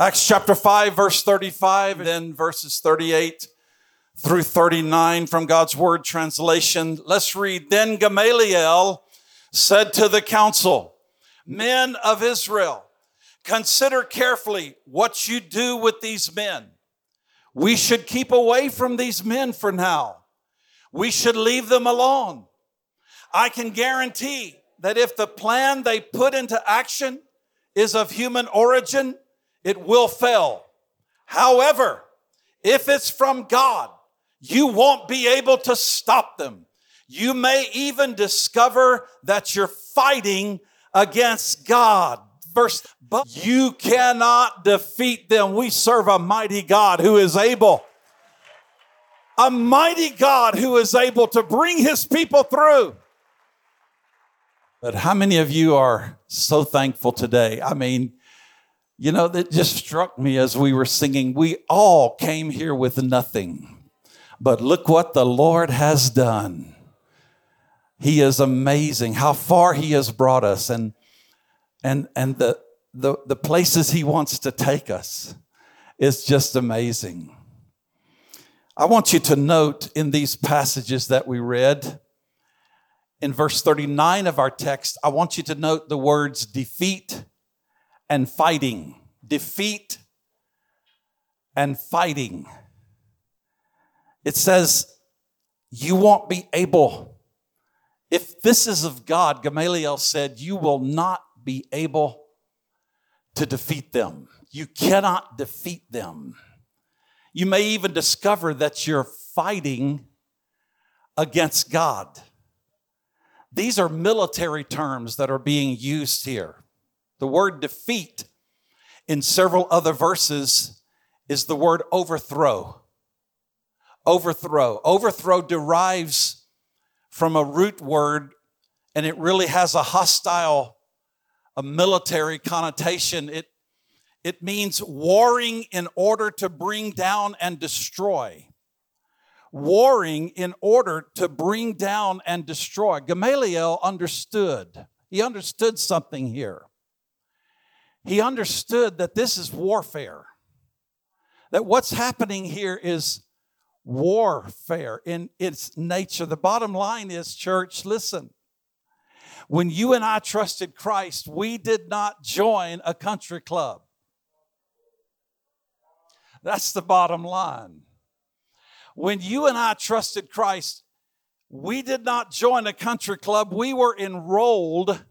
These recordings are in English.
Acts chapter 5, verse 35, then verses 38 through 39 from God's Word translation. Let's read. Then Gamaliel said to the council, Men of Israel, consider carefully what you do with these men. We should keep away from these men for now. We should leave them alone. I can guarantee that if the plan they put into action is of human origin, it will fail. However, if it's from God, you won't be able to stop them. You may even discover that you're fighting against God. Verse, but you cannot defeat them. We serve a mighty God who is able, a mighty God who is able to bring his people through. But how many of you are so thankful today? I mean, you know, that just struck me as we were singing. We all came here with nothing, but look what the Lord has done. He is amazing how far He has brought us and, and, and the, the, the places He wants to take us is just amazing. I want you to note in these passages that we read, in verse 39 of our text, I want you to note the words defeat and fighting, defeat and fighting. It says, You won't be able. If this is of God, Gamaliel said, You will not be able to defeat them. You cannot defeat them. You may even discover that you're fighting against God. These are military terms that are being used here. The word defeat in several other verses is the word overthrow. Overthrow. Overthrow derives from a root word and it really has a hostile, a military connotation. It, it means warring in order to bring down and destroy. Warring in order to bring down and destroy. Gamaliel understood. He understood something here. He understood that this is warfare, that what's happening here is warfare in its nature. The bottom line is, church, listen. When you and I trusted Christ, we did not join a country club. That's the bottom line. When you and I trusted Christ, we did not join a country club. We were enrolled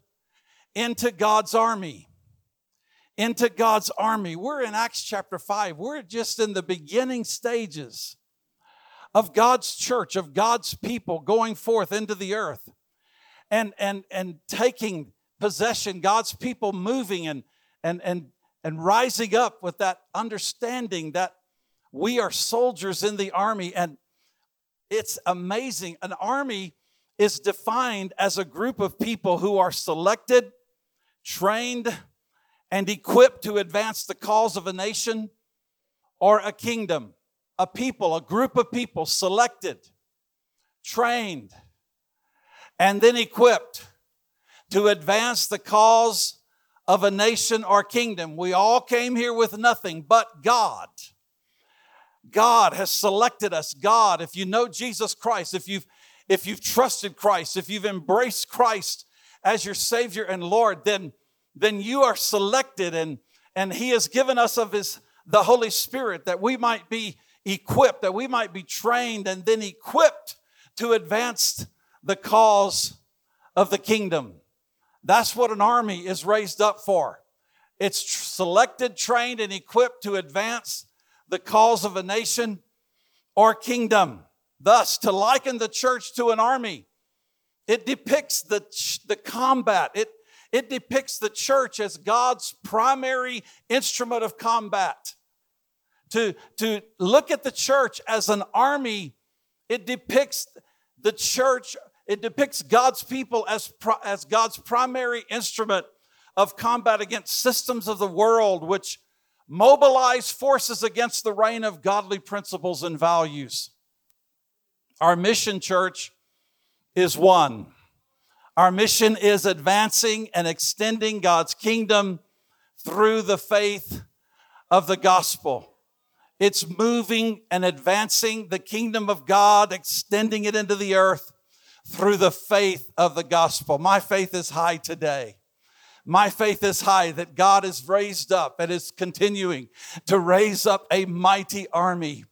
into God's army into God's army. We're in Acts chapter 5. We're just in the beginning stages of God's church, of God's people going forth into the earth and, and, and taking possession, God's people moving and, and, and, and rising up with that understanding that we are soldiers in the army. And it's amazing. An army is defined as a group of people who are selected, trained, and equipped to advance the cause of a nation or a kingdom, a people, a group of people selected, trained, and then equipped to advance the cause of a nation or kingdom. We all came here with nothing but God. God has selected us. God, if you know Jesus Christ, if you've if you've trusted Christ, if you've embraced Christ as your Savior and Lord, then then you are selected and, and He has given us of His the Holy Spirit that we might be equipped, that we might be trained and then equipped to advance the cause of the kingdom. That's what an army is raised up for. It's selected, trained, and equipped to advance the cause of a nation or kingdom. Thus, to liken the church to an army, it depicts the, the combat, it it depicts the church as God's primary instrument of combat. To, to look at the church as an army, it depicts the church, it depicts God's people as, as God's primary instrument of combat against systems of the world which mobilize forces against the reign of godly principles and values. Our mission, church, is one our mission is advancing and extending God's kingdom through the faith of the gospel. It's moving and advancing the kingdom of God, extending it into the earth through the faith of the gospel. My faith is high today. My faith is high that God is raised up and is continuing to raise up a mighty army.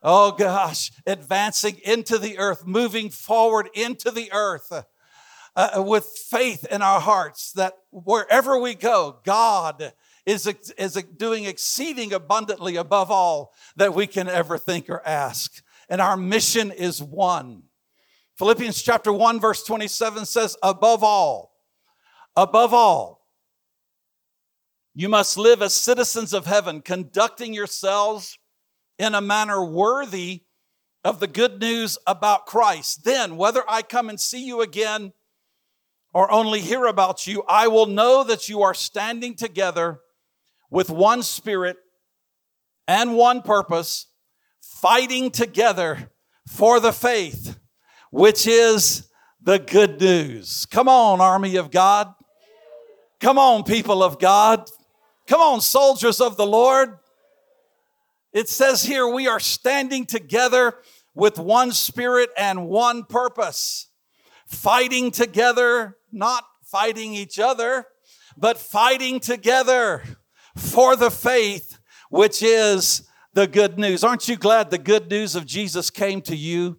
Oh gosh, advancing into the earth, moving forward into the earth uh, with faith in our hearts that wherever we go, God is, is doing exceeding abundantly above all that we can ever think or ask. And our mission is one. Philippians chapter 1, verse 27 says, above all, above all, you must live as citizens of heaven, conducting yourselves in a manner worthy of the good news about Christ. Then, whether I come and see you again or only hear about you, I will know that you are standing together with one spirit and one purpose, fighting together for the faith, which is the good news. Come on, army of God. Come on, people of God. Come on, soldiers of the Lord. It says here we are standing together with one spirit and one purpose, fighting together not fighting each other, but fighting together for the faith, which is the good news. Aren't you glad the good news of Jesus came to you?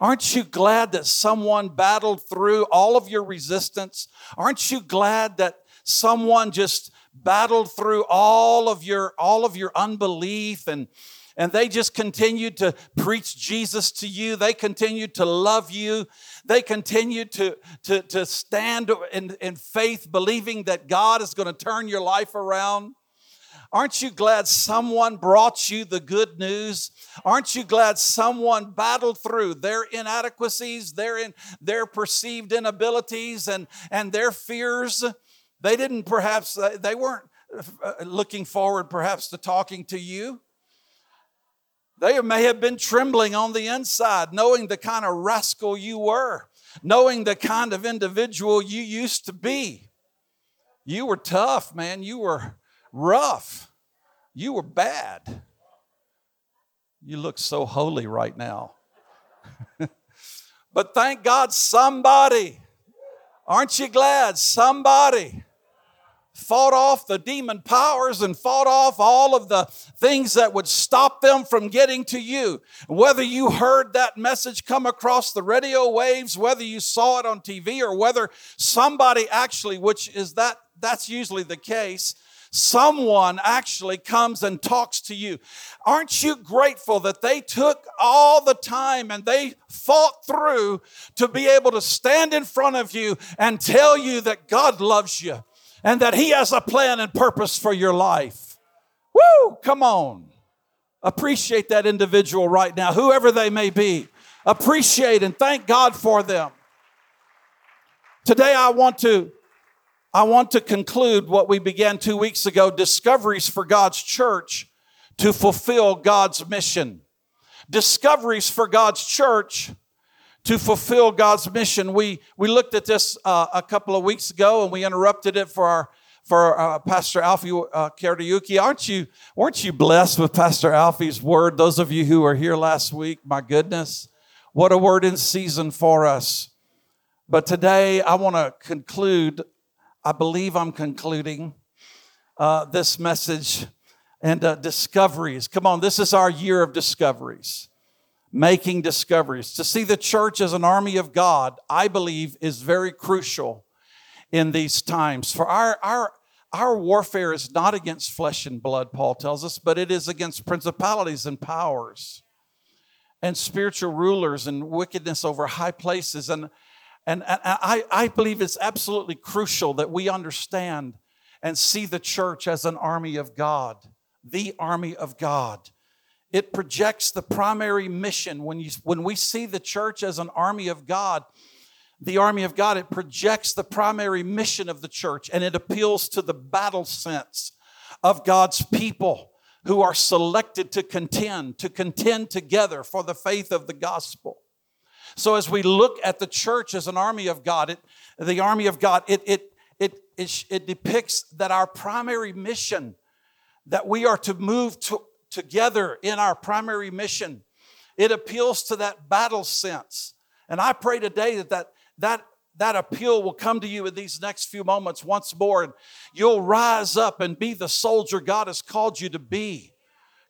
Aren't you glad that someone battled through all of your resistance? Aren't you glad that someone just battled through all of your all of your unbelief and and they just continued to preach Jesus to you. They continued to love you. They continued to, to, to stand in, in faith, believing that God is going to turn your life around. Aren't you glad someone brought you the good news? Aren't you glad someone battled through their inadequacies, their, in, their perceived inabilities, and, and their fears? They didn't perhaps, they weren't uh, looking forward perhaps to talking to you. They may have been trembling on the inside, knowing the kind of rascal you were, knowing the kind of individual you used to be. You were tough, man. You were rough. You were bad. You look so holy right now. but thank God, somebody, aren't you glad? Somebody fought off the demon powers and fought off all of the things that would stop them from getting to you. Whether you heard that message come across the radio waves, whether you saw it on TV, or whether somebody actually, which is that, that's usually the case, someone actually comes and talks to you. Aren't you grateful that they took all the time and they fought through to be able to stand in front of you and tell you that God loves you? And that He has a plan and purpose for your life. Woo! Come on. Appreciate that individual right now, whoever they may be. Appreciate and thank God for them. Today I want to I want to conclude what we began 2 weeks ago, discoveries for God's church to fulfill God's mission. Discoveries for God's church to fulfill God's mission. We, we looked at this uh, a couple of weeks ago and we interrupted it for our for uh, Pastor Alfie uh, Kariuki. Aren't you, weren't you blessed with Pastor Alfie's word? Those of you who were here last week, my goodness, what a word in season for us. But today I want to conclude, I believe I'm concluding uh, this message and uh, discoveries. Come on, this is our year of discoveries making discoveries. To see the church as an army of God, I believe, is very crucial in these times. For our, our, our warfare is not against flesh and blood, Paul tells us, but it is against principalities and powers and spiritual rulers and wickedness over high places. And, and, and I, I believe it's absolutely crucial that we understand and see the church as an army of God, the army of God. It projects the primary mission. When, you, when we see the church as an army of God, the army of God, it projects the primary mission of the church and it appeals to the battle sense of God's people who are selected to contend, to contend together for the faith of the gospel. So as we look at the church as an army of God, it, the army of God, it, it, it, it, it depicts that our primary mission that we are to move to, together in our primary mission. It appeals to that battle sense. And I pray today that that, that, that appeal will come to you in these next few moments once more, and you'll rise up and be the soldier God has called you to be.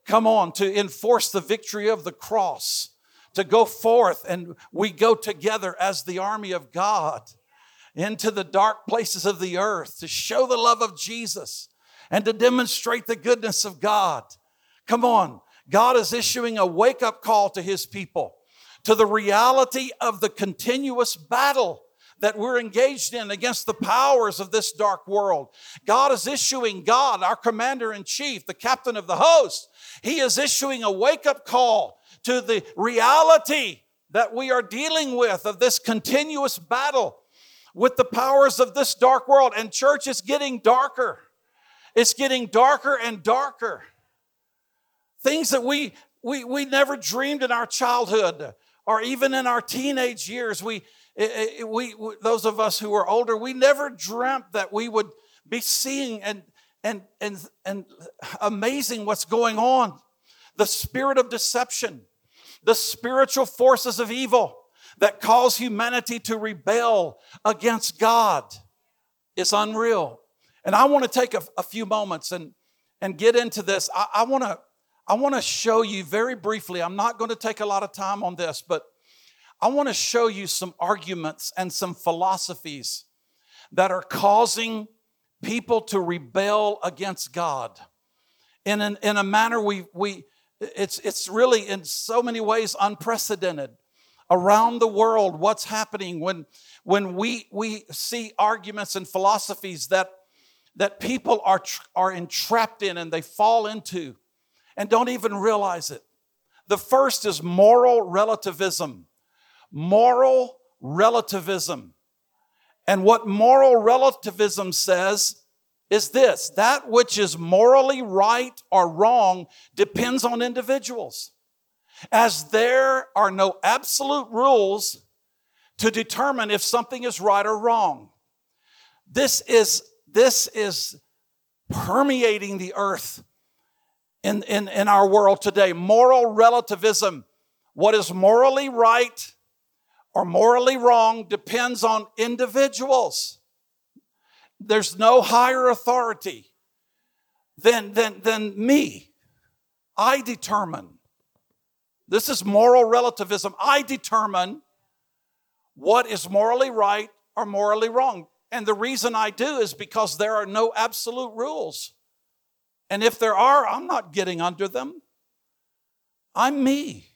Come on, to enforce the victory of the cross, to go forth, and we go together as the army of God into the dark places of the earth to show the love of Jesus and to demonstrate the goodness of God. Come on, God is issuing a wake up call to his people to the reality of the continuous battle that we're engaged in against the powers of this dark world. God is issuing, God, our commander in chief, the captain of the host, he is issuing a wake up call to the reality that we are dealing with of this continuous battle with the powers of this dark world. And church is getting darker. It's getting darker and darker. Things that we we, we never dreamed in our childhood or even in our teenage years. We, we, those of us who are older, we never dreamt that we would be seeing and, and, and, and amazing what's going on. The spirit of deception, the spiritual forces of evil that cause humanity to rebel against God is unreal. And I want to take a, a few moments and, and get into this. I, I want to I want to show you very briefly. I'm not going to take a lot of time on this, but I want to show you some arguments and some philosophies that are causing people to rebel against God in, an, in a manner we, we it's, it's really in so many ways unprecedented around the world what's happening when, when we, we see arguments and philosophies that, that people are, are entrapped in and they fall into and don't even realize it. The first is moral relativism. Moral relativism. And what moral relativism says is this that which is morally right or wrong depends on individuals. As there are no absolute rules to determine if something is right or wrong. This is, this is permeating the earth in, in, in our world today. Moral relativism. What is morally right or morally wrong depends on individuals. There's no higher authority than, than, than me. I determine. This is moral relativism. I determine what is morally right or morally wrong. And the reason I do is because there are no absolute rules. And if there are, I'm not getting under them. I'm me.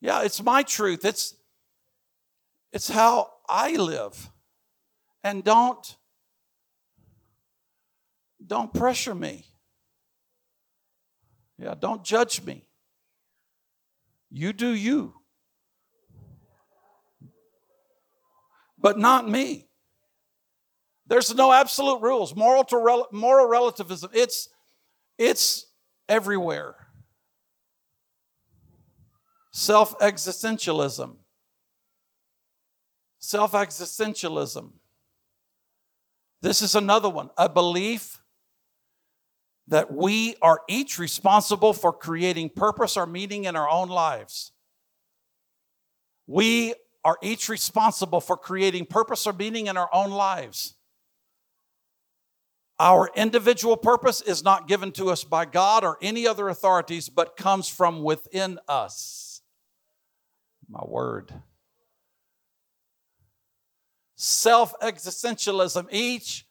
Yeah, it's my truth. It's it's how I live. And don't don't pressure me. Yeah, don't judge me. You do you. But not me. There's no absolute rules. Moral to rel- moral relativism. It's it's everywhere. Self-existentialism. Self-existentialism. This is another one. A belief that we are each responsible for creating purpose or meaning in our own lives. We are each responsible for creating purpose or meaning in our own lives. Our individual purpose is not given to us by God or any other authorities, but comes from within us. My word. Self existentialism. Each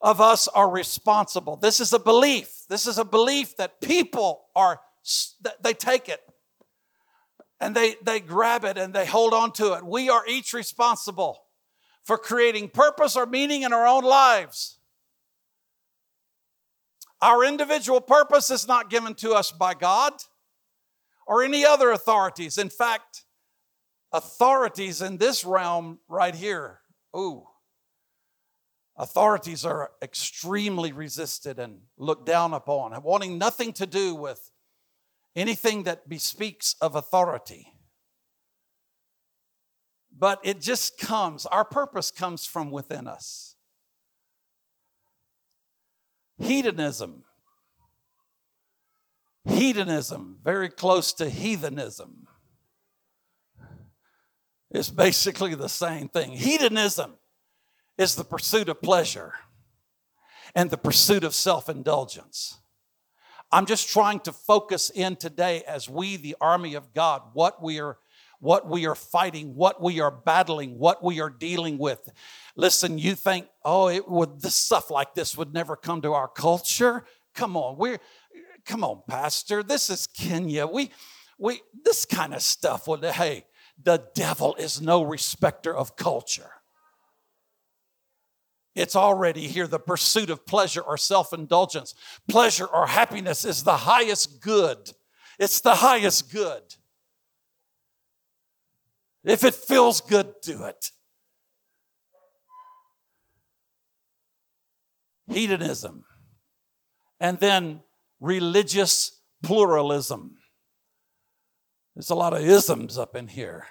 of us are responsible. This is a belief. This is a belief that people are, they take it and they, they grab it and they hold on to it. We are each responsible for creating purpose or meaning in our own lives. Our individual purpose is not given to us by God or any other authorities. In fact, authorities in this realm right here, ooh, authorities are extremely resisted and looked down upon, wanting nothing to do with anything that bespeaks of authority. But it just comes, our purpose comes from within us. Hedonism. Hedonism, very close to heathenism. It's basically the same thing. Hedonism is the pursuit of pleasure and the pursuit of self indulgence. I'm just trying to focus in today as we, the army of God, what we are what we are fighting, what we are battling, what we are dealing with. Listen, you think, oh, it would this stuff like this would never come to our culture? Come on, we're come on, Pastor. This is Kenya. We we this kind of stuff would hey, the devil is no respecter of culture. It's already here. The pursuit of pleasure or self indulgence, pleasure or happiness is the highest good. It's the highest good. If it feels good, do it. Hedonism. And then religious pluralism. There's a lot of isms up in here.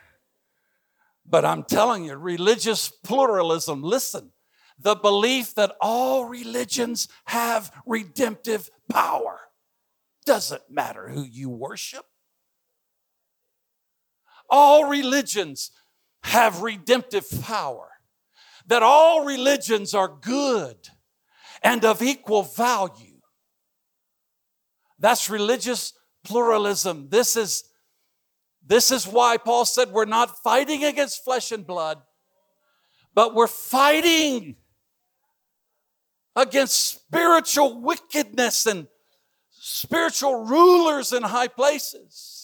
But I'm telling you, religious pluralism, listen, the belief that all religions have redemptive power. Doesn't matter who you worship. All religions have redemptive power. That all religions are good and of equal value. That's religious pluralism. This is, this is why Paul said we're not fighting against flesh and blood, but we're fighting against spiritual wickedness and spiritual rulers in high places.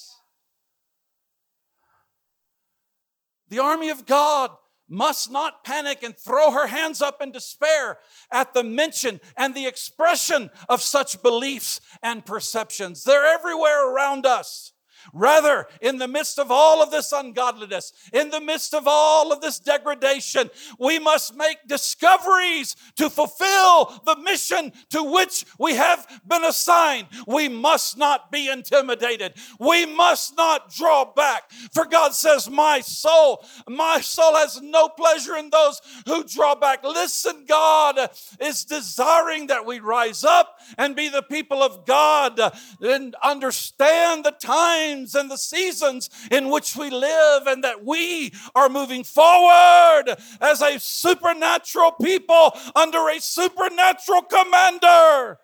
The army of God must not panic and throw her hands up in despair at the mention and the expression of such beliefs and perceptions. They're everywhere around us. Rather, in the midst of all of this ungodliness, in the midst of all of this degradation, we must make discoveries to fulfill the mission to which we have been assigned. We must not be intimidated. We must not draw back. For God says, My soul, my soul has no pleasure in those who draw back. Listen, God is desiring that we rise up and be the people of God and understand the time times and the seasons in which we live, and that we are moving forward as a supernatural people under a supernatural commander.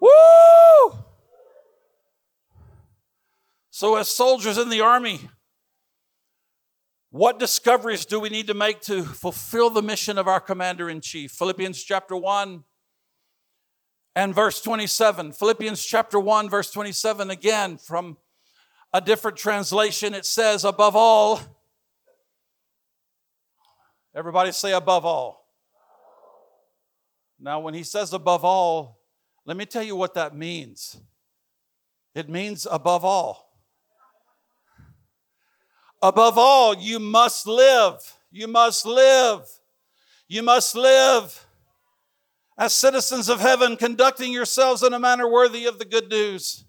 Woo! So, as soldiers in the army, what discoveries do we need to make to fulfill the mission of our commander in chief? Philippians chapter 1 and verse 27. Philippians chapter 1, verse 27, again from a different translation, it says, above all, everybody say above all. Now, when he says above all, let me tell you what that means. It means above all. Above all, you must live. You must live. You must live as citizens of heaven, conducting yourselves in a manner worthy of the good news.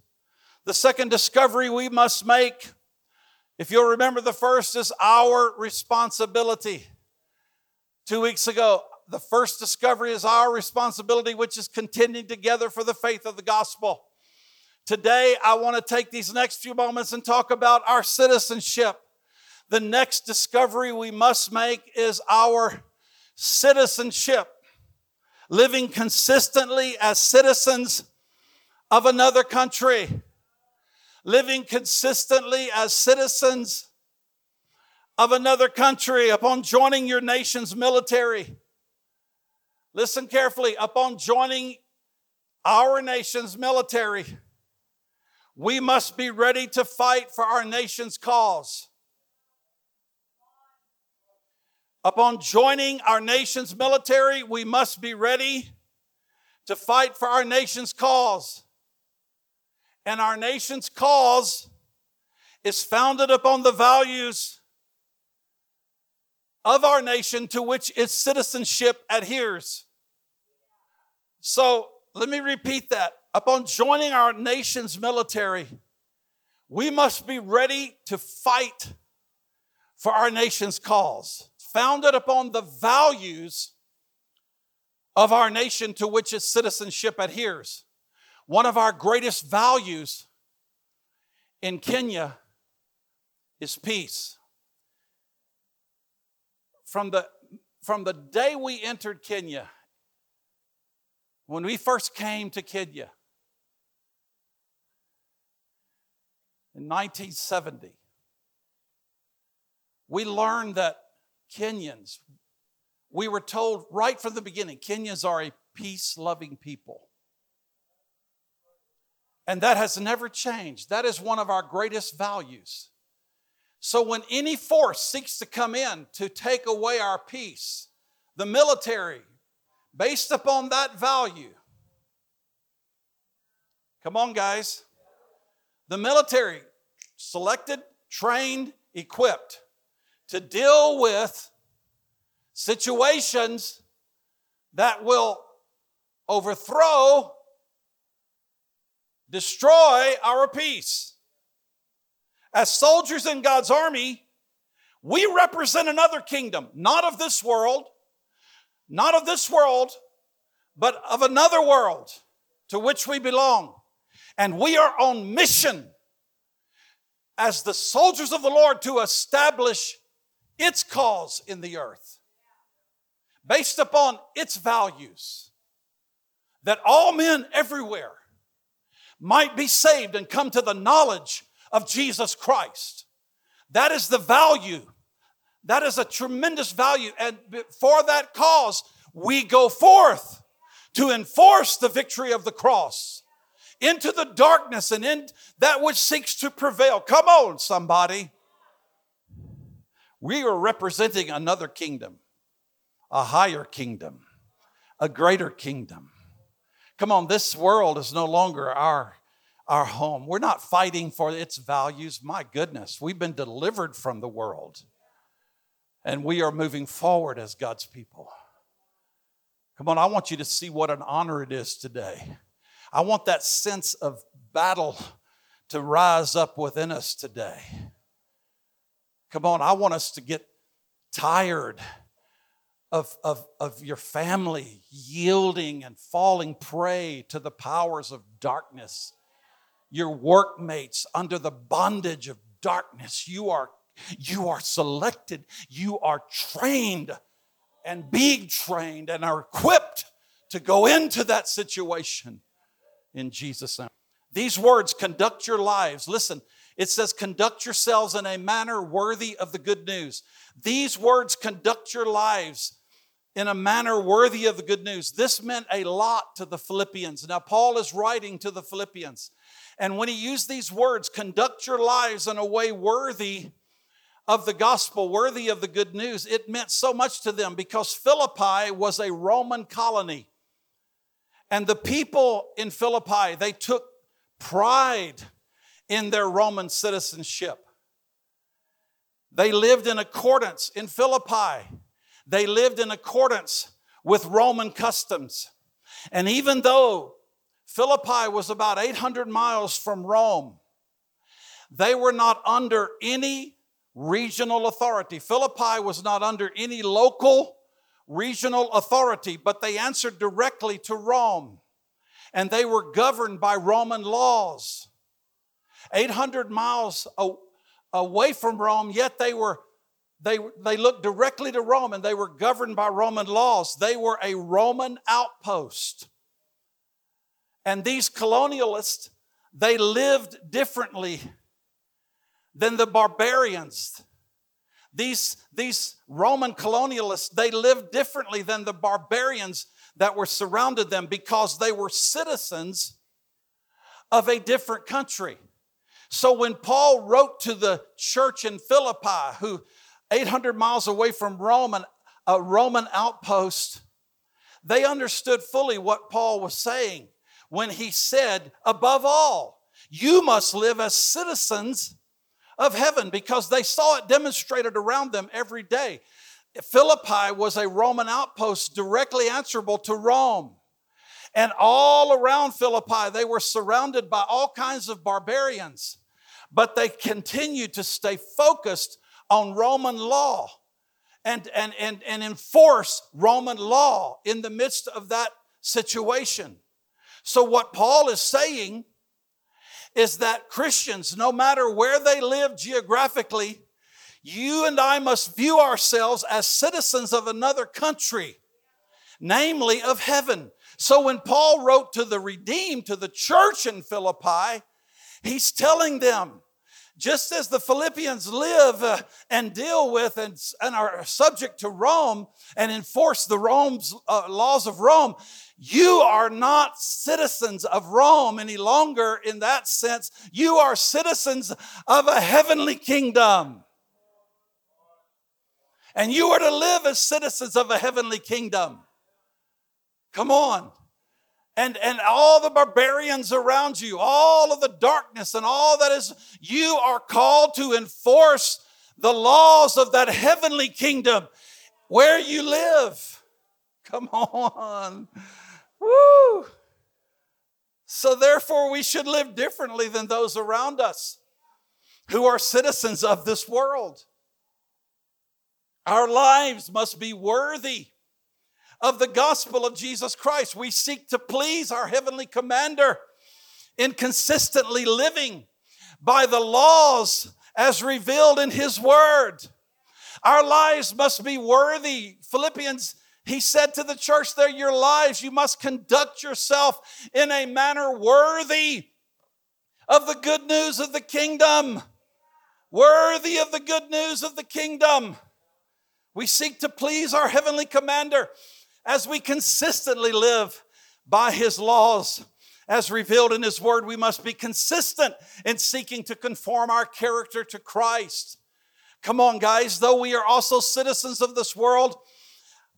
The second discovery we must make, if you'll remember, the first is our responsibility. Two weeks ago, the first discovery is our responsibility, which is contending together for the faith of the gospel. Today, I want to take these next few moments and talk about our citizenship. The next discovery we must make is our citizenship living consistently as citizens of another country, living consistently as citizens of another country upon joining your nation's military. Listen carefully, upon joining our nation's military, we must be ready to fight for our nation's cause. Upon joining our nation's military, we must be ready to fight for our nation's cause. And our nation's cause is founded upon the values of our nation to which its citizenship adheres. So let me repeat that. Upon joining our nation's military, we must be ready to fight for our nation's cause founded upon the values of our nation to which its citizenship adheres. One of our greatest values in Kenya is peace. From the, from the day we entered Kenya, when we first came to Kenya in 1970, we learned that Kenyans, we were told right from the beginning, Kenyans are a peace loving people. And that has never changed. That is one of our greatest values. So when any force seeks to come in to take away our peace, the military, based upon that value, come on, guys, the military selected, trained, equipped to deal with situations that will overthrow, destroy our peace. As soldiers in God's army, we represent another kingdom, not of this world, not of this world, but of another world to which we belong. And we are on mission as the soldiers of the Lord to establish its cause in the earth based upon its values that all men everywhere might be saved and come to the knowledge of Jesus Christ. That is the value. That is a tremendous value. And for that cause, we go forth to enforce the victory of the cross into the darkness and in that which seeks to prevail. Come on, somebody. We are representing another kingdom, a higher kingdom, a greater kingdom. Come on, this world is no longer our, our home. We're not fighting for its values. My goodness, we've been delivered from the world. And we are moving forward as God's people. Come on, I want you to see what an honor it is today. I want that sense of battle to rise up within us today. Come on, I want us to get tired of, of, of your family yielding and falling prey to the powers of darkness. Your workmates under the bondage of darkness. You are, you are selected, you are trained and being trained and are equipped to go into that situation in Jesus' name. These words conduct your lives. Listen, it says, conduct yourselves in a manner worthy of the good news. These words conduct your lives in a manner worthy of the good news. This meant a lot to the Philippians. Now, Paul is writing to the Philippians. And when he used these words, conduct your lives in a way worthy of the gospel, worthy of the good news, it meant so much to them because Philippi was a Roman colony. And the people in Philippi, they took pride in their Roman citizenship. They lived in accordance in Philippi. They lived in accordance with Roman customs. And even though Philippi was about 800 miles from Rome, they were not under any regional authority. Philippi was not under any local regional authority, but they answered directly to Rome. And they were governed by Roman laws. 800 miles away from Rome, yet they were they, they looked directly to Rome and they were governed by Roman laws. They were a Roman outpost. And these colonialists, they lived differently than the barbarians. These, these Roman colonialists, they lived differently than the barbarians that were surrounded them because they were citizens of a different country. So when Paul wrote to the church in Philippi, who 800 miles away from Rome, a Roman outpost, they understood fully what Paul was saying when he said, above all, you must live as citizens of heaven because they saw it demonstrated around them every day. Philippi was a Roman outpost directly answerable to Rome. And all around Philippi, they were surrounded by all kinds of barbarians, but they continued to stay focused on Roman law. and, and, and, and enforce Roman law in the midst of that situation. So, what Paul is saying is that Christians, no matter where they live geographically, you and I must view ourselves as citizens of another country, namely of heaven. So, when Paul wrote to the redeemed, to the church in Philippi, he's telling them, just as the Philippians live uh, and deal with and, and, are subject to Rome and enforce the Rome's uh, laws of Rome, you are not citizens of Rome any longer in that sense. You are citizens of a heavenly kingdom. And you are to live as citizens of a heavenly kingdom. Come on and, and all the barbarians around you, all of the darkness and all that is, you are called to enforce the laws of that heavenly kingdom where you live. Come on. Woo. So, therefore, we should live differently than those around us who are citizens of this world. Our lives must be worthy of the gospel of Jesus Christ. We seek to please our heavenly commander in consistently living by the laws as revealed in his word. Our lives must be worthy. Philippians, he said to the church there, Your lives, you must conduct yourself in a manner worthy of the good news of the kingdom. Worthy of the good news of the kingdom. We seek to please our heavenly commander as we consistently live by His laws, as revealed in His Word, we must be consistent in seeking to conform our character to Christ. Come on, guys, though we are also citizens of this world,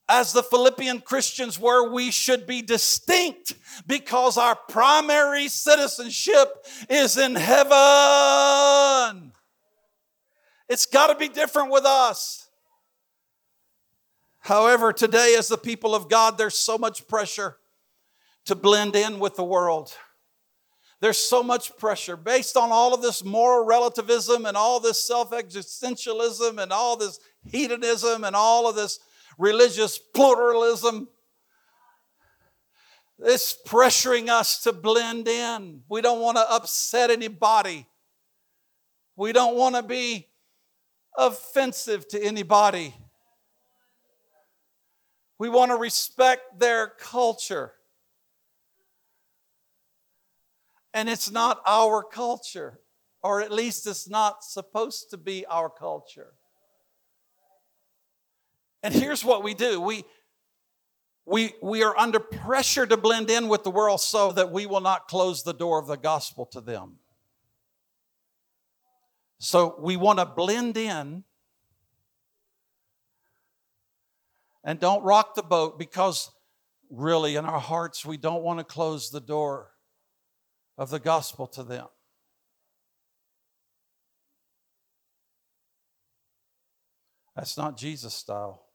as the Philippian Christians were, we should be distinct because our primary citizenship is in heaven. It's got to be different with us. However, today, as the people of God, there's so much pressure to blend in with the world. There's so much pressure based on all of this moral relativism and all this self existentialism and all this hedonism and all of this religious pluralism. It's pressuring us to blend in. We don't want to upset anybody. We don't want to be offensive to anybody. We want to respect their culture. And it's not our culture, or at least it's not supposed to be our culture. And here's what we do we, we, we are under pressure to blend in with the world so that we will not close the door of the gospel to them. So we want to blend in And don't rock the boat because really in our hearts we don't want to close the door of the gospel to them. That's not Jesus style.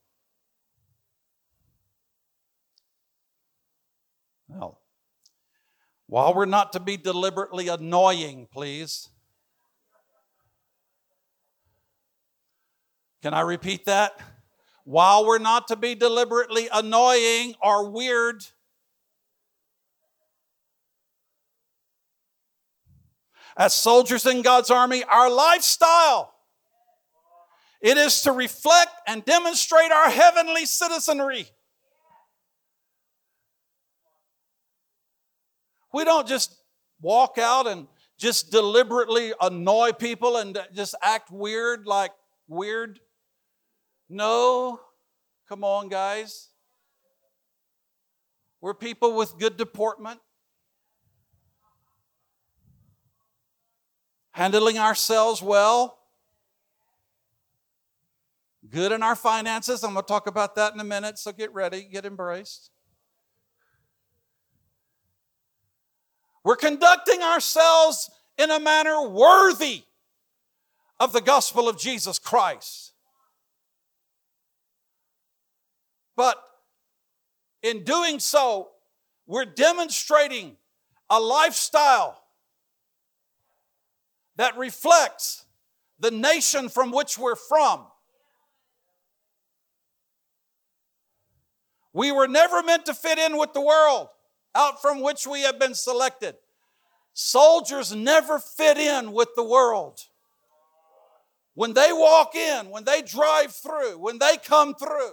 Well, while we're not to be deliberately annoying, please. Can I repeat that? While we're not to be deliberately annoying or weird, as soldiers in God's army, our lifestyle it is to reflect and demonstrate our heavenly citizenry. We don't just walk out and just deliberately annoy people and just act weird like weird no. Come on, guys. We're people with good deportment, handling ourselves well, good in our finances. I'm going to talk about that in a minute, so get ready, get embraced. We're conducting ourselves in a manner worthy of the gospel of Jesus Christ. But in doing so, we're demonstrating a lifestyle that reflects the nation from which we're from. We were never meant to fit in with the world out from which we have been selected. Soldiers never fit in with the world. When they walk in, when they drive through, when they come through,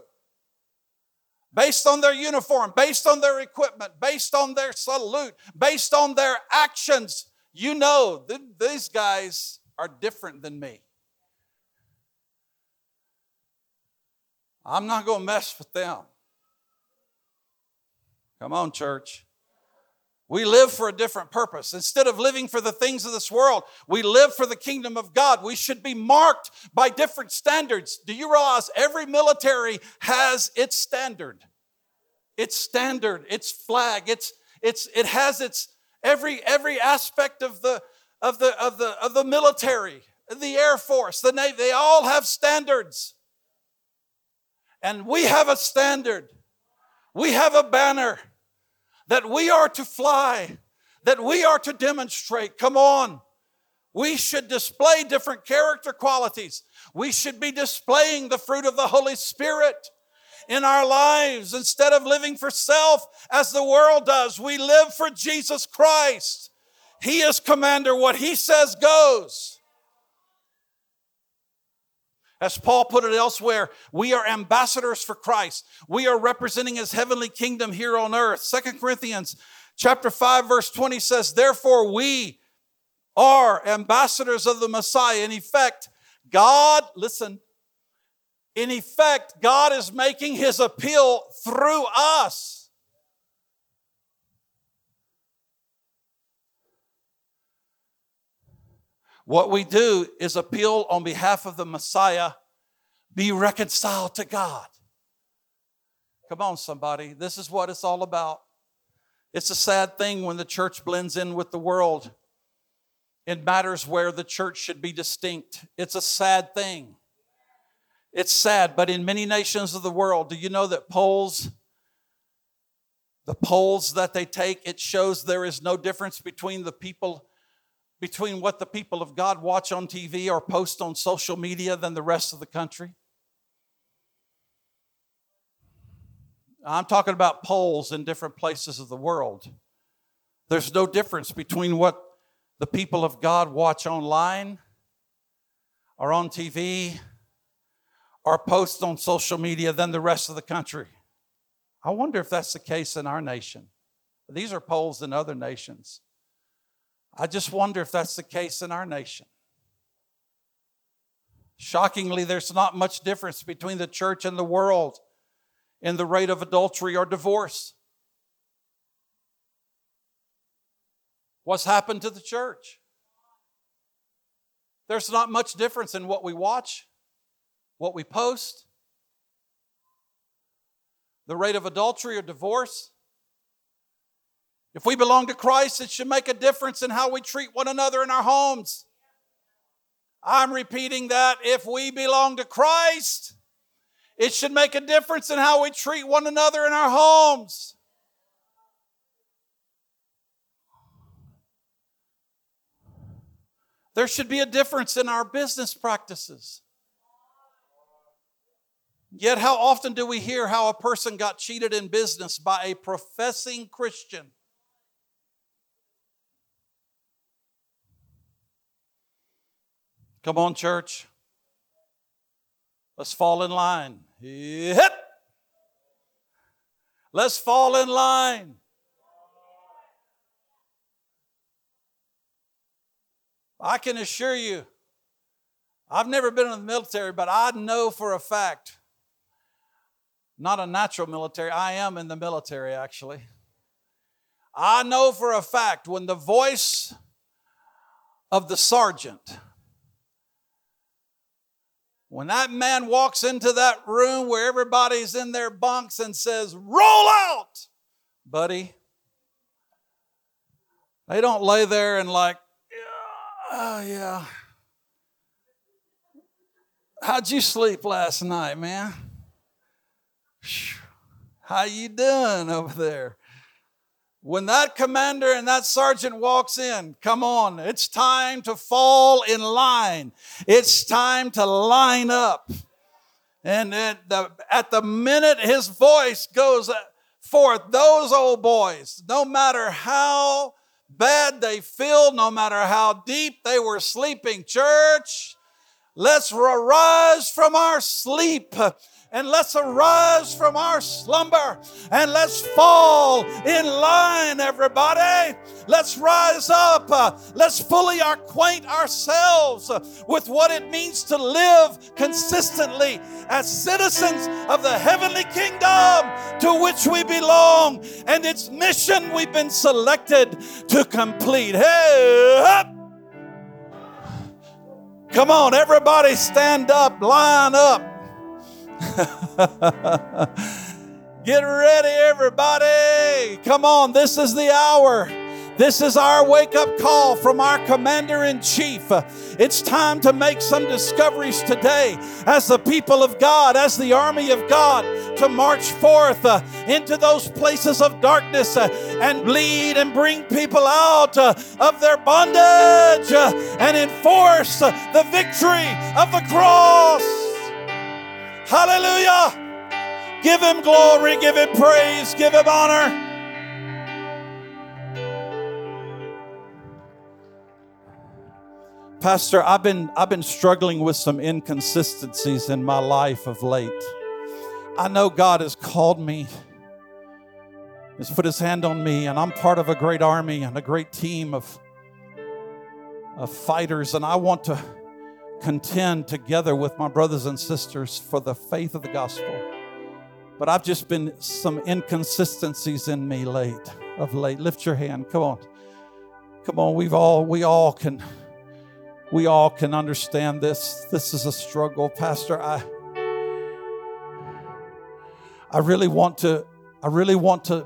based on their uniform, based on their equipment, based on their salute, based on their actions, you know th- these guys are different than me. I'm not going to mess with them. Come on, church. We live for a different purpose. Instead of living for the things of this world, we live for the kingdom of God. We should be marked by different standards. Do you realize every military has its standard? Its standard, its flag, its, its, it has its every every aspect of the of the of the of the military, the Air Force, the Navy, they all have standards. And we have a standard. We have a banner that we are to fly, that we are to demonstrate. Come on. We should display different character qualities. We should be displaying the fruit of the Holy Spirit in our lives instead of living for self as the world does. We live for Jesus Christ. He is commander. What he says goes. As Paul put it elsewhere, we are ambassadors for Christ. We are representing his heavenly kingdom here on earth. Second Corinthians chapter 5 verse 20 says, "Therefore we are ambassadors of the Messiah." In effect, God, listen, in effect, God is making his appeal through us. What we do is appeal on behalf of the Messiah, be reconciled to God. Come on, somebody. This is what it's all about. It's a sad thing when the church blends in with the world in matters where the church should be distinct. It's a sad thing. It's sad, but in many nations of the world, do you know that polls, the polls that they take, it shows there is no difference between the people between what the people of God watch on TV or post on social media than the rest of the country? I'm talking about polls in different places of the world. There's no difference between what the people of God watch online or on TV or post on social media than the rest of the country. I wonder if that's the case in our nation. These are polls in other nations. I just wonder if that's the case in our nation. Shockingly, there's not much difference between the church and the world in the rate of adultery or divorce. What's happened to the church? There's not much difference in what we watch, what we post, the rate of adultery or divorce. If we belong to Christ, it should make a difference in how we treat one another in our homes. I'm repeating that. If we belong to Christ, it should make a difference in how we treat one another in our homes. There should be a difference in our business practices. Yet, how often do we hear how a person got cheated in business by a professing Christian? Come on, church. Let's fall in line. Hit. Let's fall in line. I can assure you, I've never been in the military, but I know for a fact, not a natural military, I am in the military actually. I know for a fact when the voice of the sergeant, when that man walks into that room where everybody's in their bunks and says, Roll out, buddy, they don't lay there and like, oh yeah. How'd you sleep last night, man? How you doing over there? When that commander and that sergeant walks in, come on, it's time to fall in line. It's time to line up. And at the, at the minute his voice goes uh, forth, those old boys, no matter how bad they feel, no matter how deep they were sleeping, church, let's arise from our sleep and let's arise from our slumber and let's fall in line, everybody. Let's rise up. Let's fully acquaint ourselves with what it means to live consistently as citizens of the heavenly kingdom to which we belong and its mission we've been selected to complete. Hey, up. Come on, everybody stand up, line up. Get ready, everybody. Come on, this is the hour. This is our wake up call from our commander in chief. It's time to make some discoveries today as the people of God, as the army of God, to march forth uh, into those places of darkness uh, and lead and bring people out uh, of their bondage and enforce the victory of the cross. Hallelujah. Give him glory, give him praise, give him honor. Pastor, I've been, I've been struggling with some inconsistencies in my life of late. I know God has called me, He's put His hand on me, and I'm part of a great army and a great team of, of fighters, and I want to contend together with my brothers and sisters for the faith of the gospel. But I've just been some inconsistencies in me late of late. Lift your hand. Come on. Come on. We've all we all can we all can understand this. This is a struggle. Pastor, I I really want to I really want to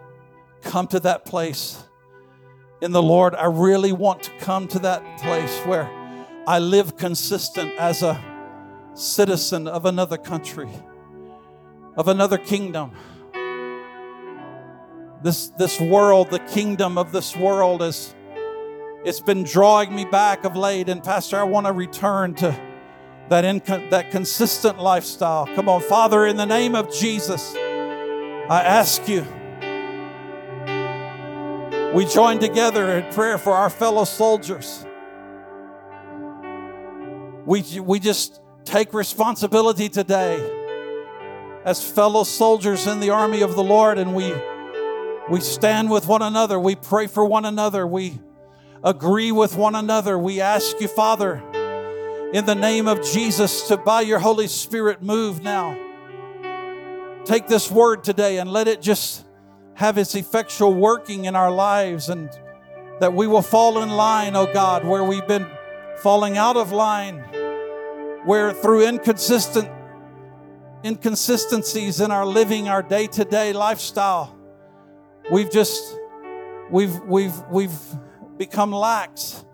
come to that place in the Lord. I really want to come to that place where I live consistent as a citizen of another country, of another kingdom. This, this world, the kingdom of this world, is it's been drawing me back of late. And Pastor, I want to return to that, that consistent lifestyle. Come on, Father, in the name of Jesus, I ask you. We join together in prayer for our fellow soldiers. We, we just take responsibility today as fellow soldiers in the army of the Lord and we, we stand with one another. We pray for one another. We agree with one another. We ask you, Father, in the name of Jesus, to by your Holy Spirit move now. Take this word today and let it just have its effectual working in our lives and that we will fall in line, oh God, where we've been falling out of line, where through inconsistent inconsistencies in our living, our day-to-day lifestyle, we've just we've we've we've become lax.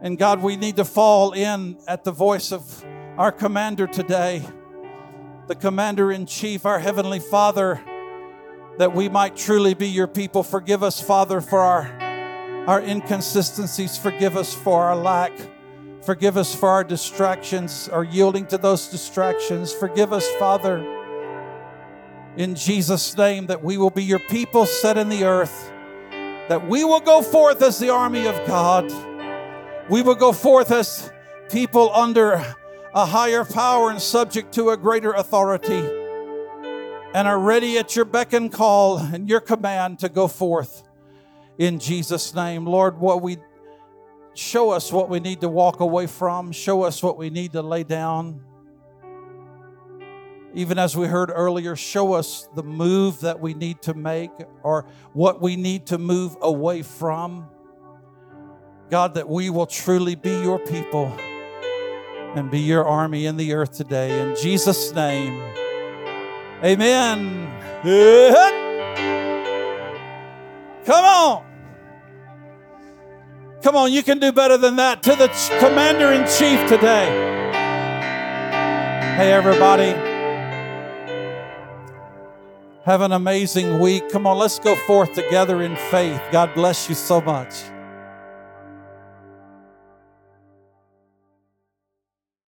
And God, we need to fall in at the voice of our commander today, the commander in chief, our heavenly Father, that we might truly be your people. Forgive us, Father, for our our inconsistencies. Forgive us for our lack. Forgive us for our distractions or yielding to those distractions. Forgive us, Father, in Jesus' name, that we will be your people set in the earth, that we will go forth as the army of God. We will go forth as people under a higher power and subject to a greater authority, and are ready at your beck and call and your command to go forth in Jesus' name. Lord, what we show us what we need to walk away from, show us what we need to lay down. Even as we heard earlier, show us the move that we need to make or what we need to move away from. God, that we will truly be your people and be your army in the earth today. In Jesus' name, amen. Come on. Come on, you can do better than that. To the commander in chief today. Hey, everybody. Have an amazing week. Come on, let's go forth together in faith. God bless you so much.